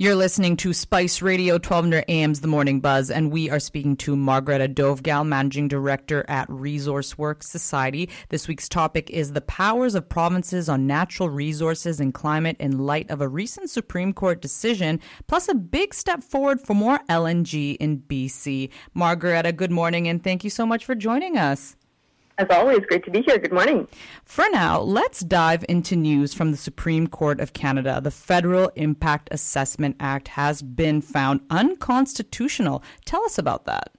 You're listening to Spice Radio 1200 AM's The Morning Buzz, and we are speaking to Margareta Dovgal, Managing Director at Resource Works Society. This week's topic is the powers of provinces on natural resources and climate in light of a recent Supreme Court decision, plus a big step forward for more LNG in BC. Margareta, good morning, and thank you so much for joining us. As always, great to be here. Good morning. For now, let's dive into news from the Supreme Court of Canada. The Federal Impact Assessment Act has been found unconstitutional. Tell us about that.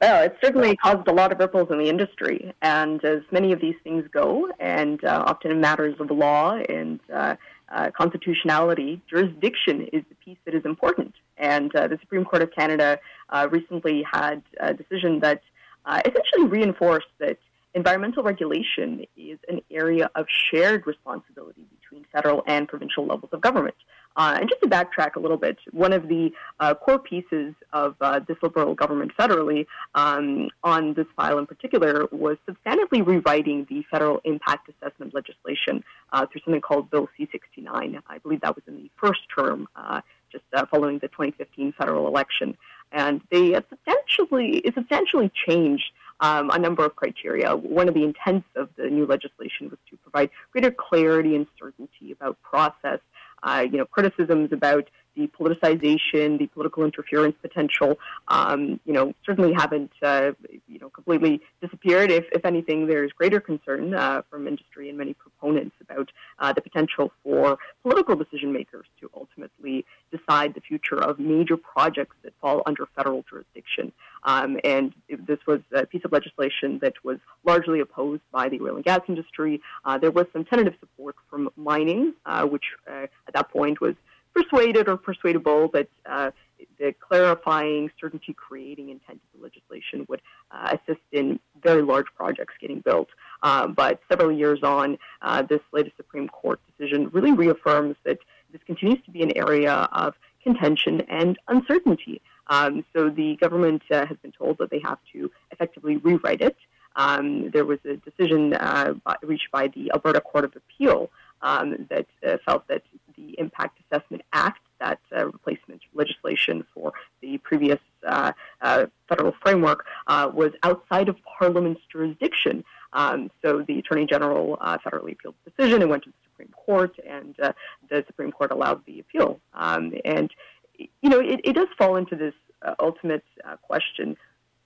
Well, it certainly caused a lot of ripples in the industry, and as many of these things go, and uh, often in matters of law and uh, uh, constitutionality, jurisdiction is the piece that is important. And uh, the Supreme Court of Canada uh, recently had a decision that uh, essentially reinforced that environmental regulation is an area of shared responsibility between federal and provincial levels of government. Uh, and just to backtrack a little bit, one of the uh, core pieces of uh, this Liberal government federally um, on this file in particular was substantively rewriting the federal impact assessment legislation uh, through something called Bill C-69. I believe that was in the first term, uh, just uh, following the 2015 federal election and they substantially substantially changed um, a number of criteria. One of the intents of the new legislation was to provide greater clarity and certainty about process. Uh, you know, criticisms about the politicization, the political interference potential, um, you know, certainly haven't, uh, you know, completely disappeared. If, if anything, there's greater concern uh, from industry and many proponents about uh, the potential for political decision makers to ultimately decide the future of major projects that fall under federal jurisdiction. Um, and this was a piece of legislation that was largely opposed by the oil and gas industry. Uh, there was some tentative support from mining, uh, which uh, at that point was persuaded or persuadable that uh, the clarifying, certainty creating intent of the legislation would uh, assist in very large projects getting built. Uh, but several years on, uh, this latest Supreme Court decision really reaffirms that continues to be an area of contention and uncertainty. Um, so the government uh, has been told that they have to effectively rewrite it. Um, there was a decision uh, reached by the Alberta Court of Appeal um, that uh, felt that the Impact Assessment Act, that uh, replacement legislation for the previous uh, uh federal framework, was outside of Parliament's jurisdiction. Um, so the Attorney General federally appealed the decision and went to the Supreme Court, and the Supreme Court allowed the appeal. Um, and you know, it, it, does fall into this ultimate question: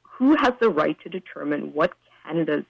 Who has the right to determine what Canada's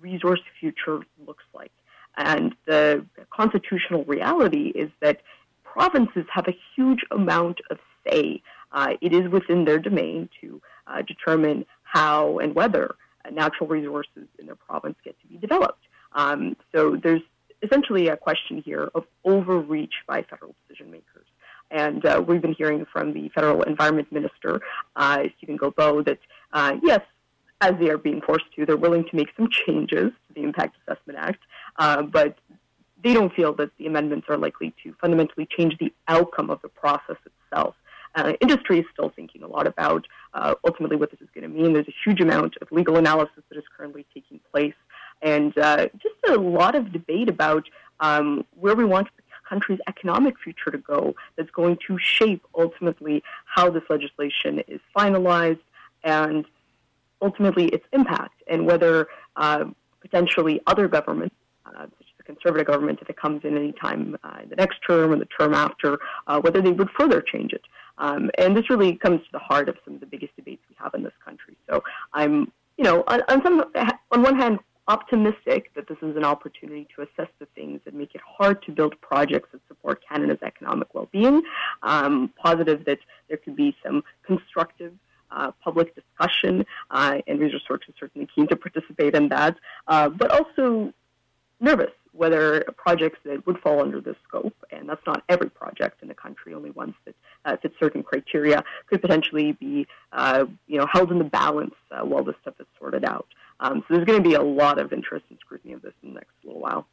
resource future looks like? And the constitutional reality is that provinces have a huge amount of say. Uh, it is within their domain to uh, determine how and whether natural resources in their province get to be developed. Um, so there's essentially a question here of overreach by federal decision makers. And uh, we've been hearing from the federal environment minister, uh, Steven Guilbeault, that uh, yes, as they are being forced to, they're willing to make some changes to the Impact Assessment Act, uh, but they don't feel that the amendments are likely to fundamentally change the outcome of the process itself. Uh, industry is still thinking a lot about uh, ultimately what this is going to mean. There's a huge amount of legal analysis that is currently taking place, and just a lot of debate about um, where we want the country's economic future to go that's going to shape ultimately how this legislation is finalized and ultimately its impact and whether uh, potentially other governments, uh, such as the conservative government, if it comes in any time uh, in the next term or the term after, uh, whether they would further change it. Um, and this really comes to the heart of some of the biggest debates we have in this country. So I'm, you know, on, on, some, on one hand, optimistic that this is an opportunity to assess the things that make it hard to build projects that support Canada's economic well-being. Um, positive that there could be some constructive uh, public discussion, uh, and Research is certainly keen to participate in that, uh, but also nervous whether projects that would fall under this scope, and that's not every project in the country, only ones that uh, fit certain criteria, could potentially be, uh, you know, held in the balance uh, while this stuff is sorted out. Um, so there's going to be a lot of interest and scrutiny of this in the next little while.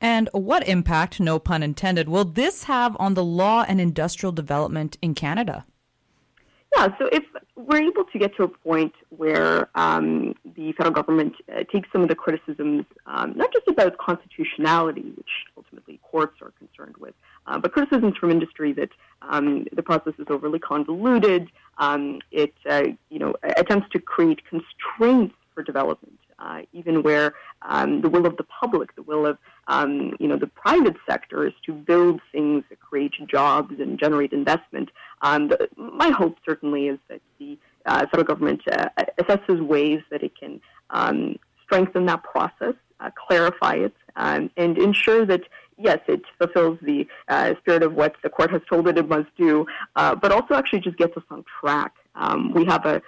And what impact, no pun intended, will this have on the law and industrial development in Canada? Yeah, so if we're able to get to a point where um, the federal government uh, takes some of the criticisms, um, not just about constitutionality, which ultimately courts are concerned with, uh, but criticisms from industry that Um, the process is overly convoluted. Um, it, uh, you know, attempts to create constraints for development, uh, even where um, the will of the public, the will of, um, you know, the private sector is to build things that create jobs and generate investment. Um, the, my hope certainly is that the uh, federal government uh, assesses ways that it can um, strengthen that process, uh, clarify it, um, and ensure that yes, it fulfills the uh, spirit of what the court has told it it must do, uh, but also actually just gets us on track. Um, we have a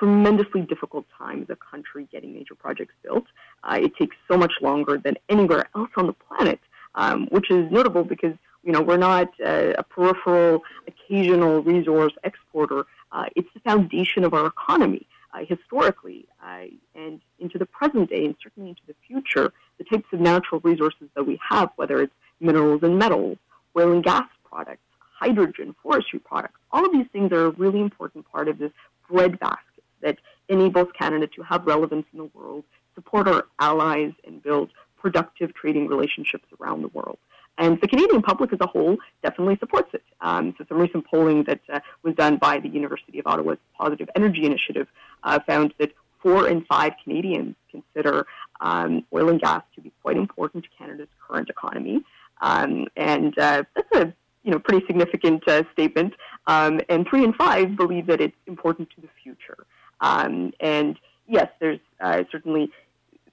tremendously difficult time as a country getting major projects built. Uh, it takes so much longer than anywhere else on the planet, um, which is notable because you know we're not uh, a peripheral, occasional resource exporter. Uh, it's the foundation of our economy uh, historically uh, and into the present day and certainly into the future. The types of natural resources that we have, whether it's minerals and metals, oil and gas products, hydrogen, forestry products, all of these things are a really important part of this breadbasket that enables Canada to have relevance in the world, support our allies, and build productive trading relationships around the world. And the Canadian public as a whole definitely supports it. Um, so some recent polling that uh, was done by the University of Ottawa's Positive Energy Initiative uh, found that four in five Canadians consider um, oil and gas to be quite important to Canada's current economy. Um, and uh, that's a you know pretty significant uh, statement. Um, and three in five believe that it's important to the future. Um, and yes, there's uh, certainly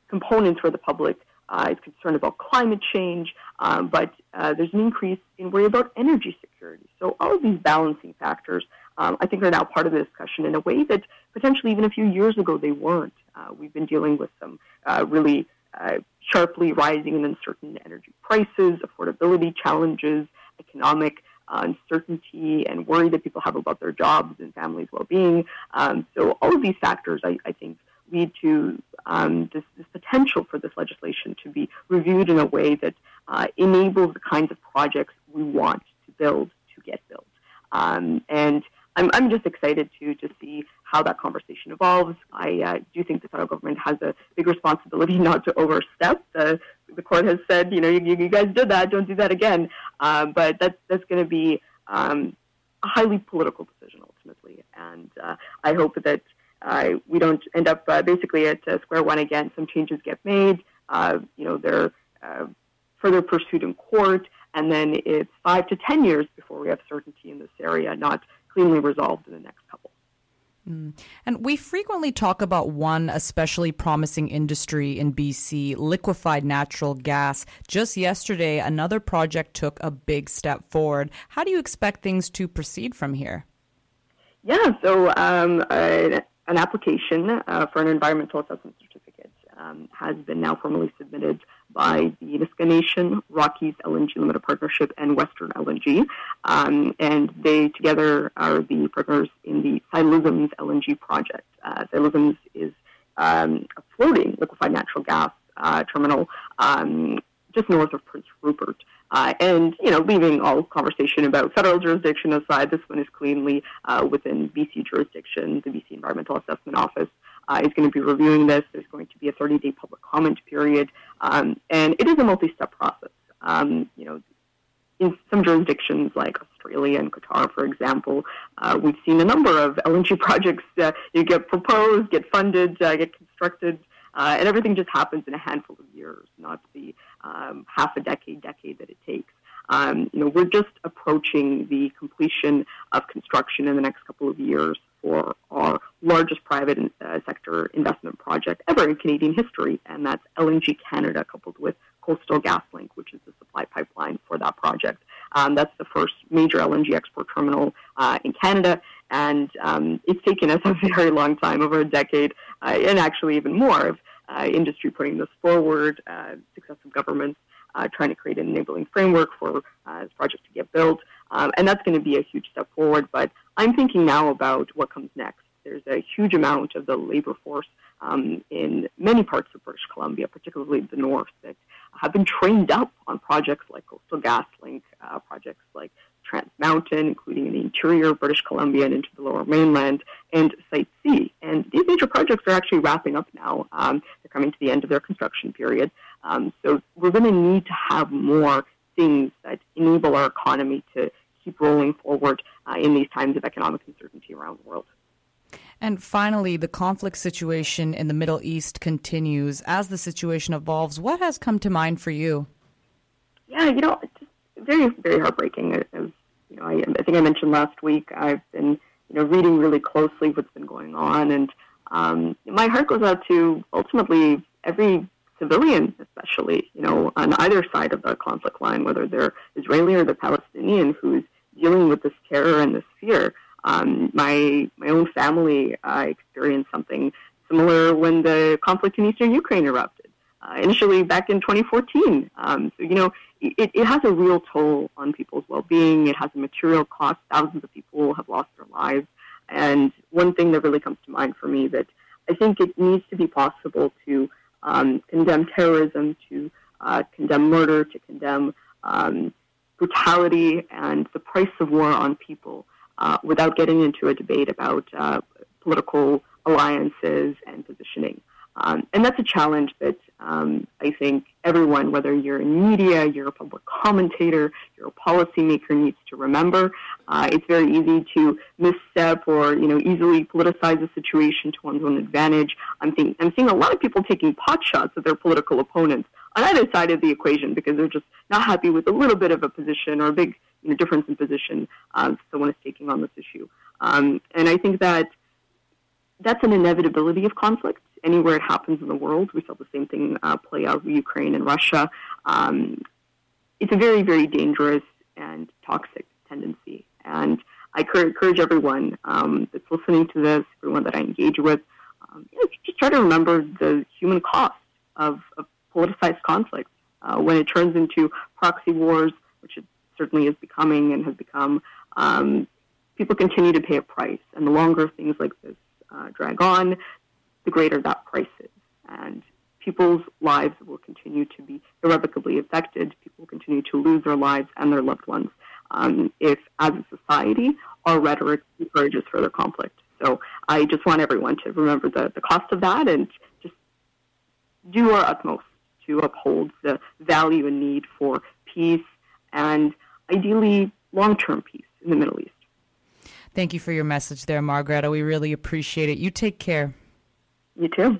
components where the public uh, is concerned about climate change, um, but uh, there's an increase in worry about energy security. So all of these balancing factors, um, I think, are now part of the discussion in a way that potentially even a few years ago they weren't. Uh, we've been dealing with some uh, really uh, sharply rising and uncertain energy prices, affordability challenges, economic uncertainty and worry that people have about their jobs and families' well-being. Um, so all of these factors, I, I think, lead to um, this, this, potential for this legislation to be reviewed in a way that uh, enables the kinds of projects we want to build to get built. Um, and I'm, I'm just excited to to see how that conversation evolves. I uh, do think the federal government has a big responsibility not to overstep. The, the court has said, you know, you, you guys did that, don't do that again. Uh, but that's that's going to be um, a highly political decision ultimately, and uh, I hope that uh, we don't end up uh, basically at uh, square one again. Some changes get made. You know, they're further pursued in court, and then it's five to ten years before we have certainty in this area, not cleanly resolved in the next couple. Mm. And we frequently talk about one especially promising industry in BC, liquefied natural gas. Just yesterday, another project took a big step forward. How do you expect things to proceed from here? Yeah, so um, an application uh, for an environmental assessment certificate um, has been now formally submitted by the Nisga'a Nation, Rockies LNG Limited Partnership, and Western LNG. Um, and they together are the partners in the Ksi LNG project. Uh, is um, a floating liquefied natural gas uh, terminal um, just north of Prince Rupert. Uh, and, you know, leaving all conversation about federal jurisdiction aside, this one is cleanly uh, within BC jurisdiction. The BC Environmental Assessment Office uh, is going to be reviewing this. There's going to be a 30-day public comment period. Um, and it is a multi-step process. Um, you know, in some jurisdictions like Australia and Qatar, for example, uh, we've seen a number of LNG projects uh, you get proposed, get funded, uh, get constructed, uh, and everything just happens in a handful of years, not the um, half a decade, decade that it takes. Um, you know, we're just approaching the completion of construction in the next couple of years for our largest private uh, investment project ever in Canadian history, and that's LNG Canada coupled with Coastal GasLink, which is the supply pipeline for that project. Um, that's the first major LNG export terminal uh, in Canada, and um, it's taken us a very long time, over a decade, uh, and actually even more of uh, industry putting this forward, uh, successive governments uh, trying to create an enabling framework for this project to get built. Um, and that's going to be a huge step forward. But I'm thinking now about what comes next. A huge amount of the labor force um, in many parts of British Columbia, particularly the north, that have been trained up on projects like Coastal GasLink, uh, projects like Trans Mountain, including in the interior of British Columbia and into the lower mainland, and Site C. And these major projects are actually wrapping up now. Um, they're coming to the end of their construction period. Um, so we're going to need to have more things that enable our economy to keep rolling forward uh, in these times of economic uncertainty around the world. And finally, the conflict situation in the Middle East continues. As the situation evolves, what has come to mind for you? Yeah, you know, very, very heartbreaking. You know, I, I think I mentioned last week, I've been, you know, reading really closely what's been going on, and um, my heart goes out to ultimately every civilian, especially, you know, on either side of the conflict line, whether they're Israeli or the Palestinian, who's dealing with this terror and this fear. Um, my my own family uh, experienced something similar when the conflict in eastern Ukraine erupted. Uh, initially, back in 2014. Um, so you know, it, it has a real toll on people's well-being. It has a material cost. Thousands of people have lost their lives. And one thing that really comes to mind for me that I think it needs to be possible to um, condemn terrorism, to uh, condemn murder, to condemn um, brutality and the price of war on people uh, without getting into a debate about uh, political alliances and positioning. Um, and that's a challenge that um, I think everyone, whether you're in media, you're a public commentator, you're a policymaker, needs to remember. Uh, it's very easy to misstep or you know easily politicize a situation to one's own advantage. I'm, think, I'm seeing a lot of people taking pot shots at their political opponents on either side of the equation because they're just not happy with a little bit of a position or a big you know, difference in position um, someone is taking on this issue. Um, and I think that that's an inevitability of conflict anywhere it happens in the world. We saw the same thing uh, play out with Ukraine and Russia. Um, it's a very, very dangerous and toxic tendency. And I encourage everyone um, that's listening to this, everyone that I engage with, um, you know, just try to remember the human cost of, of politicized conflict. Uh, when it turns into proxy wars, which it certainly is becoming and has become, um, people continue to pay a price. And the longer things like this uh, drag on, the greater that price is. And people's lives will continue to be irrevocably affected. People continue to lose their lives and their loved ones um, if, as a society, our rhetoric encourages further conflict. So I just want everyone to remember the, the cost of that and just do our utmost to uphold the value and need for peace and ideally long term peace in the Middle East. Thank you for your message there, Margareta. We really appreciate it. You take care. You too.